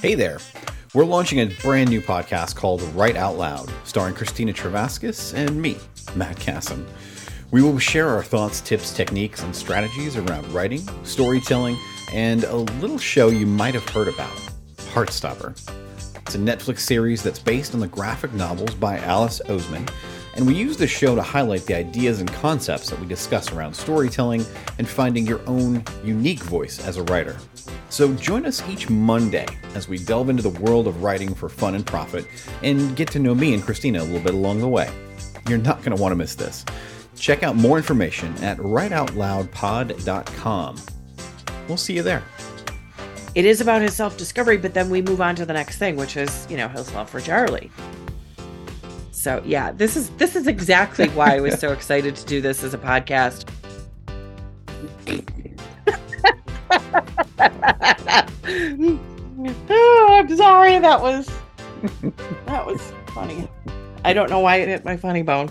Hey there. We're launching a brand new podcast called Write Out Loud, starring Christina Travaskis and me, Matt Casson. We will share our thoughts, tips, techniques, and strategies around writing, storytelling, and a little show you might have heard about Heartstopper. It's a Netflix series that's based on the graphic novels by Alice Oseman, and we use this show to highlight the ideas and concepts that we discuss around storytelling and finding your own unique voice as a writer. So join us each Monday as we delve into the world of writing for fun and profit and get to know me and Christina a little bit along the way. You're not going to want to miss this. Check out more information at writeoutloudpod.com. We'll see you there. It is about his self discovery, but then we move on to the next thing, which is, you know, his love for Charlie. So yeah, this is this is exactly why I was so excited to do this as a podcast. I'm sorry. That was that was funny. I don't know why it hit my funny bone.